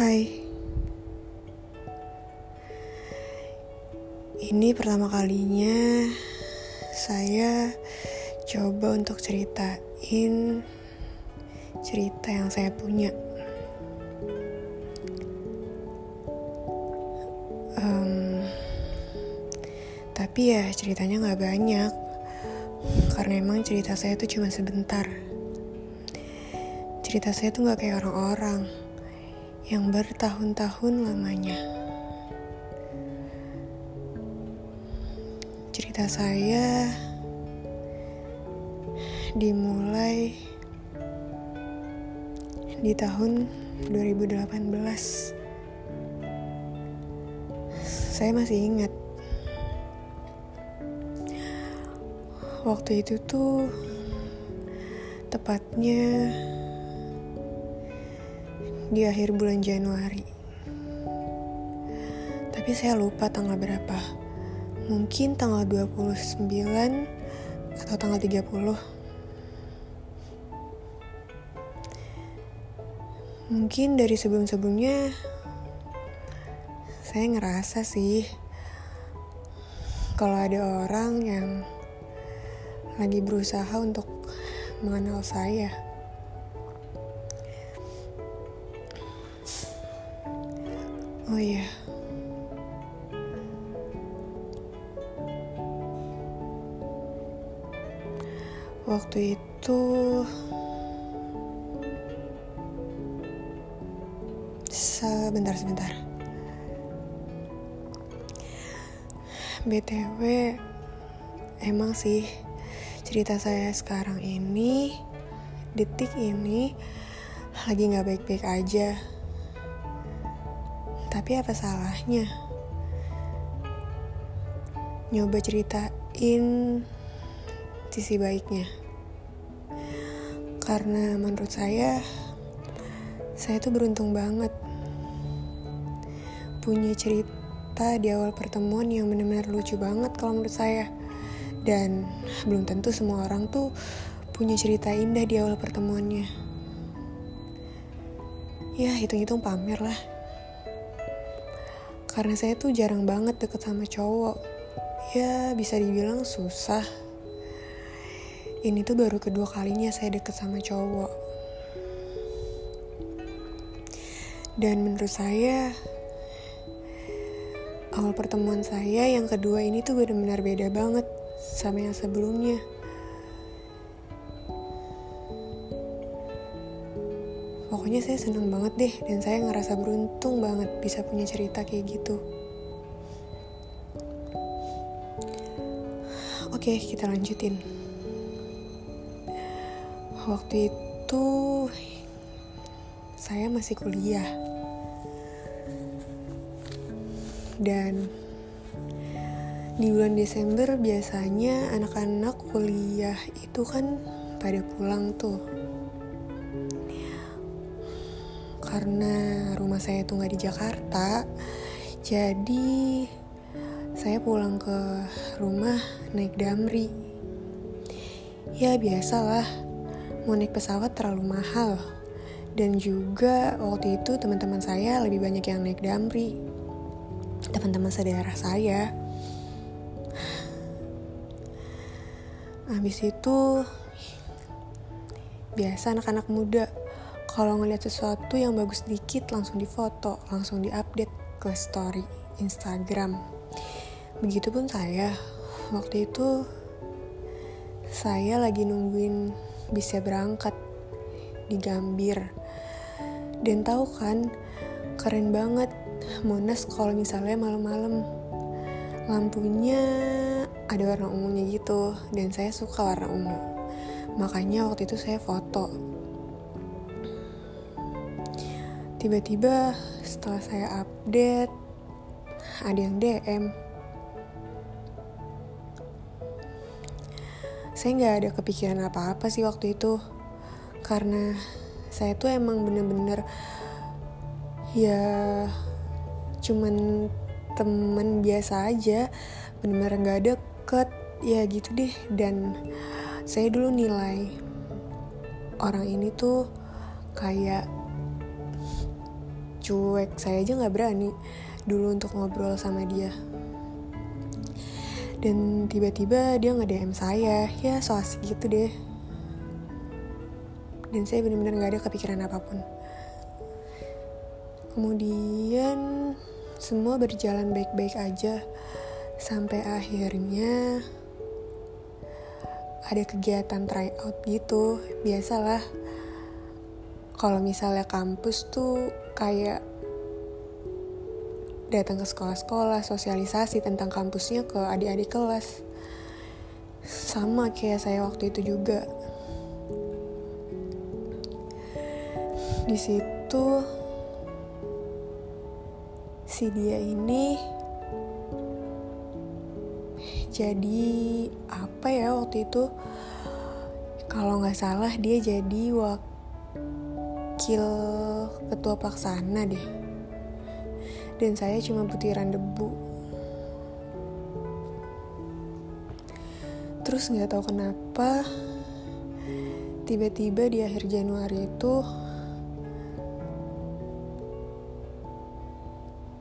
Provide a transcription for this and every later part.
Hai. Ini pertama kalinya Saya coba untuk ceritain Cerita yang saya punya. Um, Tapi ya ceritanya gak banyak Karena emang cerita saya tuh cuma sebentar. Cerita saya tuh gak kayak orang-orang yang bertahun-tahun lamanya. Cerita saya dimulai di tahun 2018. Saya masih ingat waktu itu tuh tepatnya di akhir bulan Januari. Tapi saya lupa tanggal berapa. Mungkin tanggal 29 atau tanggal 30. Mungkin dari sebelum-sebelumnya saya ngerasa sih kalau ada orang yang lagi berusaha untuk mengenal saya. Oh iya. Waktu itu sebentar sebentar. BTW emang sih cerita saya sekarang ini detik ini lagi nggak baik-baik aja tapi apa salahnya? Nyoba ceritain sisi baiknya. Karena menurut saya, saya tuh beruntung banget. Punya cerita di awal pertemuan yang benar-benar lucu banget kalau menurut saya. Dan belum tentu semua orang tuh punya cerita indah di awal pertemuannya. Ya, hitung-hitung pamer lah karena saya tuh jarang banget deket sama cowok. Ya bisa dibilang susah. Ini tuh baru kedua kalinya saya deket sama cowok. Dan menurut saya awal pertemuan saya yang kedua ini tuh benar-benar beda banget sama yang sebelumnya Pokoknya saya seneng banget deh dan saya ngerasa beruntung banget bisa punya cerita kayak gitu. Oke, kita lanjutin. Waktu itu saya masih kuliah. Dan di bulan Desember biasanya anak-anak kuliah itu kan pada pulang tuh karena rumah saya tuh nggak di Jakarta. Jadi saya pulang ke rumah naik damri. Ya biasalah. Mau naik pesawat terlalu mahal. Dan juga waktu itu teman-teman saya lebih banyak yang naik damri. Teman-teman saudara saya. Habis itu biasa anak-anak muda kalau ngeliat sesuatu yang bagus dikit langsung difoto, langsung diupdate ke story Instagram. Begitupun saya, waktu itu saya lagi nungguin bisa berangkat di Gambir. Dan tahu kan, keren banget Monas kalau misalnya malam-malam lampunya ada warna ungunya gitu dan saya suka warna ungu. Makanya waktu itu saya foto Tiba-tiba setelah saya update, ada yang DM. Saya nggak ada kepikiran apa-apa sih waktu itu. Karena saya tuh emang bener-bener ya cuman temen biasa aja bener-bener nggak deket ya gitu deh dan saya dulu nilai orang ini tuh kayak cuek. Saya aja nggak berani dulu untuk ngobrol sama dia. Dan tiba-tiba dia nge DM saya. Ya so asik gitu deh. Dan saya benar-benar nggak ada kepikiran apa pun. Kemudian semua berjalan baik-baik aja. Sampai akhirnya ada kegiatan tryout gitu. Biasalah. Kalau misalnya kampus tuh kayak datang ke sekolah-sekolah, sosialisasi tentang kampusnya ke adik-adik kelas. Sama kayak saya waktu itu juga. Di situ si dia ini jadi apa ya waktu itu kalau nggak salah dia jadi wakil ketua pelaksana deh. Dan saya cuma butiran debu. Terus nggak tahu kenapa tiba-tiba di akhir Januari itu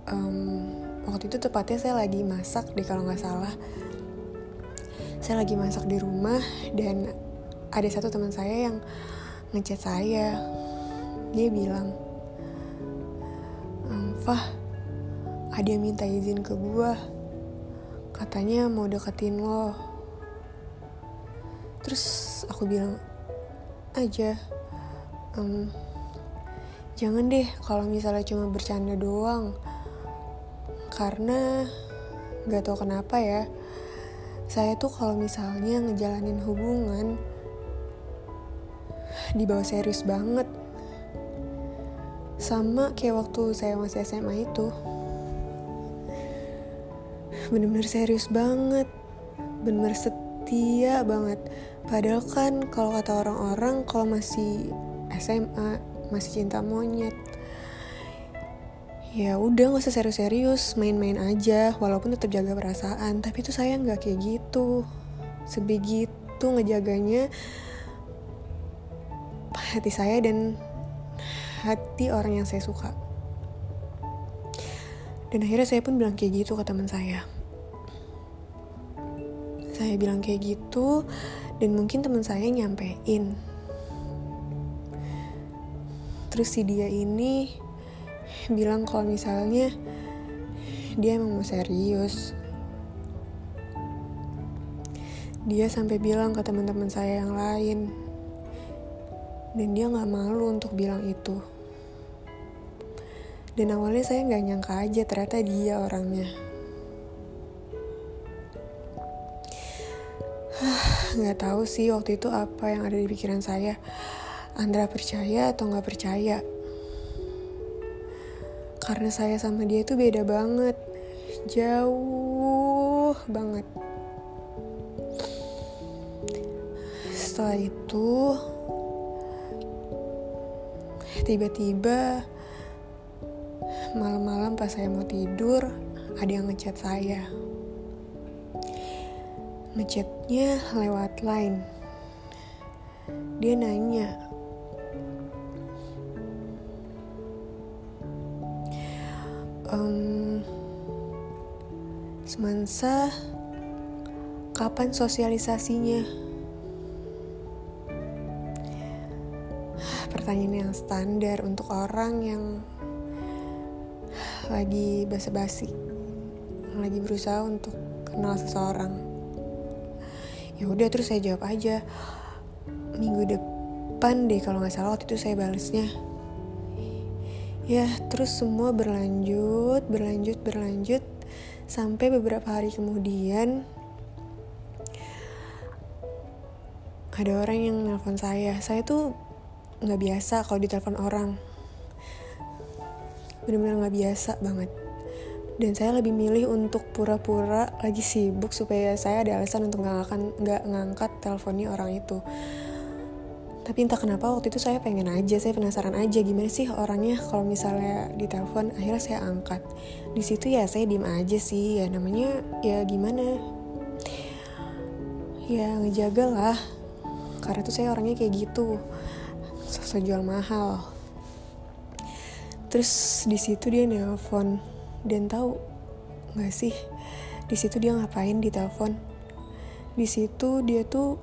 um, waktu itu tepatnya saya lagi masak deh kalau nggak salah. Saya lagi masak di rumah dan ada satu teman saya yang ngechat saya dia bilang Fah ada yang minta izin ke gue katanya mau deketin lo. Terus aku bilang aja um, jangan deh kalau misalnya cuma bercanda doang. Karena nggak tahu kenapa ya saya tuh kalau misalnya ngejalanin hubungan dibawa serius banget sama kayak waktu saya masih SMA itu. Bener-bener serius banget. Bener-bener setia banget. Padahal kan kalau kata orang-orang kalau masih SMA masih cinta monyet ya udah nggak usah serius-serius main-main aja walaupun tetap jaga perasaan. Tapi itu saya nggak kayak gitu. Sebegitu ngejaganya hati saya dan hati orang yang saya suka. Dan akhirnya saya pun bilang kayak gitu ke teman saya. Saya bilang kayak gitu dan mungkin teman saya nyampein. Terus si dia ini bilang kalau misalnya dia emang mau serius. Dia sampai bilang ke teman-teman saya yang lain dan dia nggak malu untuk bilang itu. Dan awalnya saya nggak nyangka aja ternyata dia orangnya. Nggak tahu sih waktu itu apa yang ada di pikiran saya. Andra percaya atau nggak percaya? Karena saya sama dia itu beda banget. Jauh banget. Setelah itu tiba-tiba malam-malam pas saya mau tidur ada yang ngechat saya. Ngechatnya lewat line. Dia nanya um, semansa kapan sosialisasinya pertanyaan yang standar untuk orang yang lagi basa-basi lagi berusaha untuk kenal seseorang. Ya udah terus saya jawab aja minggu depan deh kalau nggak salah waktu itu saya balesnya ya terus semua berlanjut berlanjut berlanjut sampai beberapa hari kemudian ada orang yang nelfon saya. Saya tuh nggak biasa kalau ditelepon orang. Bener-bener nggak biasa banget. Dan saya lebih milih untuk pura-pura lagi sibuk supaya saya ada alasan untuk nggak akan nggak ngangkat teleponnya orang itu. Tapi entah kenapa waktu itu saya pengen aja saya penasaran aja gimana sih orangnya kalau misalnya ditelepon akhirnya saya angkat. Di situ ya saya diem aja sih ya namanya ya gimana? Ya ngejaga lah. Karena tuh saya orangnya kayak gitu sosok jual mahal. Terus di situ dia nelpon dan tahu nggak sih di situ dia ngapain di telepon? Di situ dia tuh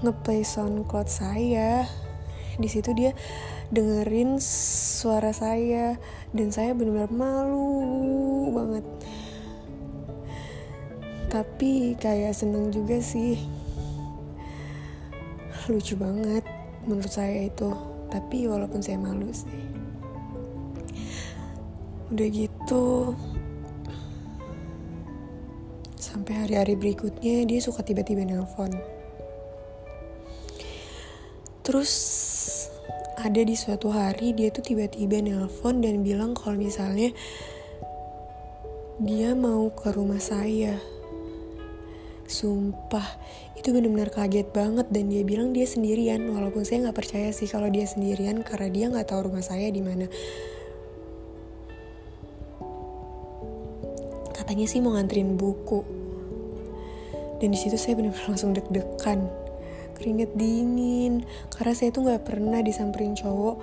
ngeplay soundcloud saya. Di situ dia dengerin suara saya. Dan saya benar-benar malu banget. Tapi kayak seneng juga sih lucu banget menurut saya itu. Tapi walaupun saya malu sih. Udah gitu sampai hari-hari berikutnya dia suka tiba-tiba nelpon. Terus ada di suatu hari dia tuh tiba-tiba nelpon dan bilang kalau misalnya dia mau ke rumah saya Sumpah, itu benar-benar kaget banget dan dia bilang dia sendirian. Walaupun saya nggak percaya sih kalau dia sendirian karena dia nggak tahu rumah saya di mana. Katanya sih mau nganterin buku. Dan di situ saya benar-benar langsung deg-degan, keringet dingin. Karena saya tuh nggak pernah disamperin cowok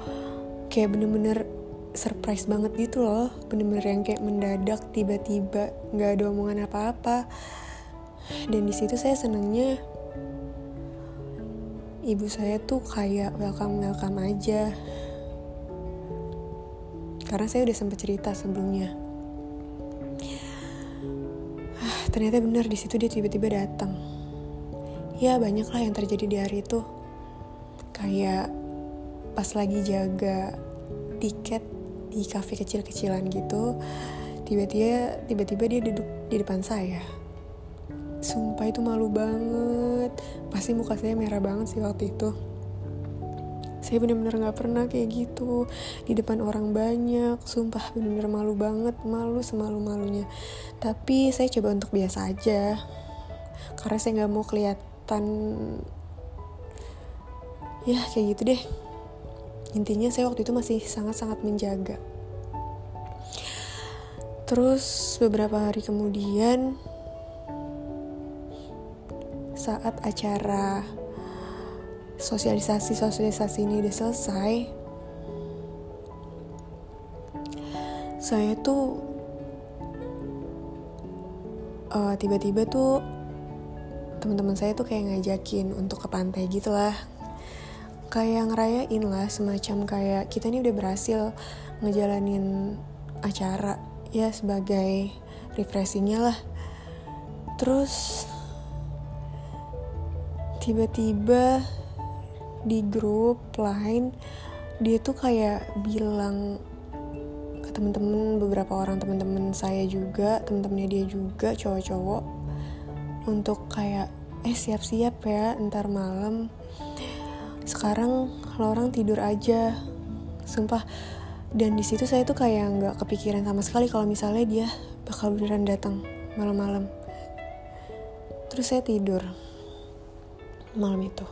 kayak bener-bener surprise banget gitu loh bener-bener yang kayak mendadak tiba-tiba nggak ada omongan apa-apa dan di situ saya senangnya ibu saya tuh kayak welcome welcome aja. Karena saya udah sempat cerita sebelumnya. Ah, ternyata benar di situ dia tiba-tiba datang. Ya banyak lah yang terjadi di hari itu. Kayak pas lagi jaga tiket di kafe kecil-kecilan gitu tiba-tiba tiba-tiba dia duduk di depan saya Sumpah itu malu banget. Pasti muka saya merah banget sih waktu itu. Saya bener-bener gak pernah kayak gitu. Di depan orang banyak. Sumpah bener-bener malu banget. Malu semalu-malunya. Tapi saya coba untuk biasa aja. Karena saya gak mau kelihatan Ya kayak gitu deh. Intinya saya waktu itu masih sangat-sangat menjaga. Terus beberapa hari kemudian saat acara sosialisasi-sosialisasi ini udah selesai, saya tuh uh, tiba-tiba tuh teman-teman saya tuh kayak ngajakin untuk ke pantai gitu lah. Kayak ngerayain lah semacam kayak kita ini udah berhasil ngejalanin acara ya sebagai refreshingnya lah. Terus tiba-tiba di grup lain dia tuh kayak bilang ke temen-temen beberapa orang temen-temen saya juga temen-temennya dia juga cowok-cowok untuk kayak eh siap-siap ya ntar malam. Sekarang lo orang tidur aja. Sumpah. Dan di situ saya tuh kayak nggak kepikiran sama sekali kalau misalnya dia bakal beneran datang malam-malam. Terus saya tidur malam itu.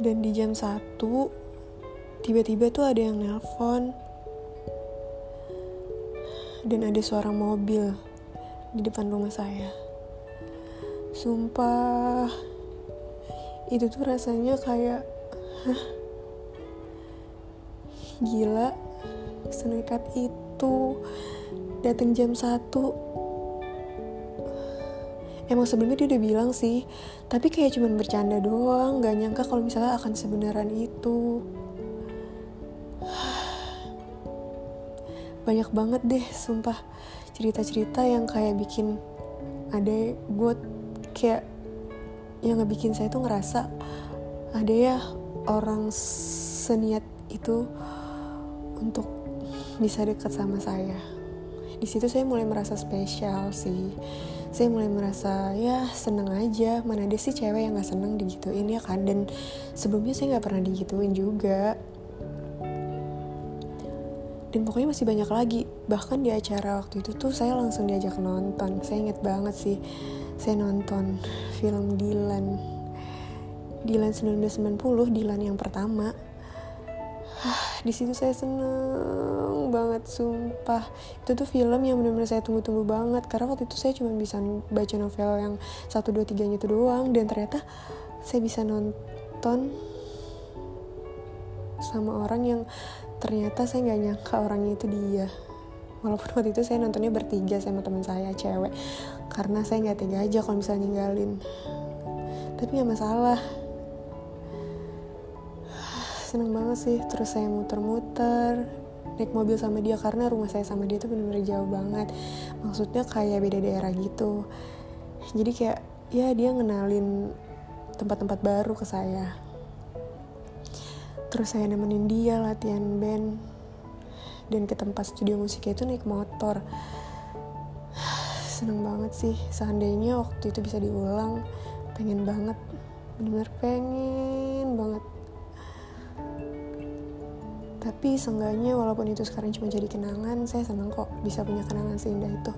Dan di jam 1 tiba-tiba tuh ada yang nelpon dan ada suara mobil di depan rumah saya. Sumpah, itu tuh rasanya kayak, hah, gila, senekat itu datang jam 1 emang sebelumnya dia udah bilang sih tapi kayak cuman bercanda doang gak nyangka kalau misalnya akan sebenaran itu. Banyak banget deh sumpah cerita-cerita yang kayak bikin ada gue kayak yang ngebikin saya tuh ngerasa ada ya orang seniat itu untuk bisa dekat sama saya. Di situ saya mulai merasa spesial sih saya mulai merasa ya seneng aja. Mana ada sih cewek yang gak seneng digituin ya kan? Dan sebelumnya saya nggak pernah digituin juga. Dan pokoknya masih banyak lagi. Bahkan di acara waktu itu tuh saya langsung diajak nonton. Saya inget banget sih saya nonton film Dilan. Dilan 1990 Dilan yang pertama di situ saya seneng banget sumpah. Itu tuh film yang benar-benar saya tunggu-tunggu banget karena waktu itu saya cuma bisa baca novel yang satu dua tiganya itu doang dan ternyata saya bisa nonton sama orang yang ternyata saya nggak nyangka orangnya itu dia. Walaupun waktu itu saya nontonnya bertiga sama teman saya cewek karena saya nggak tega aja kalau misalnya ninggalin. Tapi nggak masalah seneng banget sih. Terus saya muter-muter naik mobil sama dia karena rumah saya sama dia tuh bener-bener jauh banget. Maksudnya kayak beda daerah gitu. Jadi kayak ya dia ngenalin tempat-tempat baru ke saya. Terus saya nemenin dia latihan band. Dan ke tempat studio musiknya itu naik motor. Seneng banget sih. Seandainya waktu itu bisa diulang pengen banget. Bener-bener pengen banget tapi seenggaknya walaupun itu sekarang cuma jadi kenangan saya senang kok bisa punya kenangan seindah itu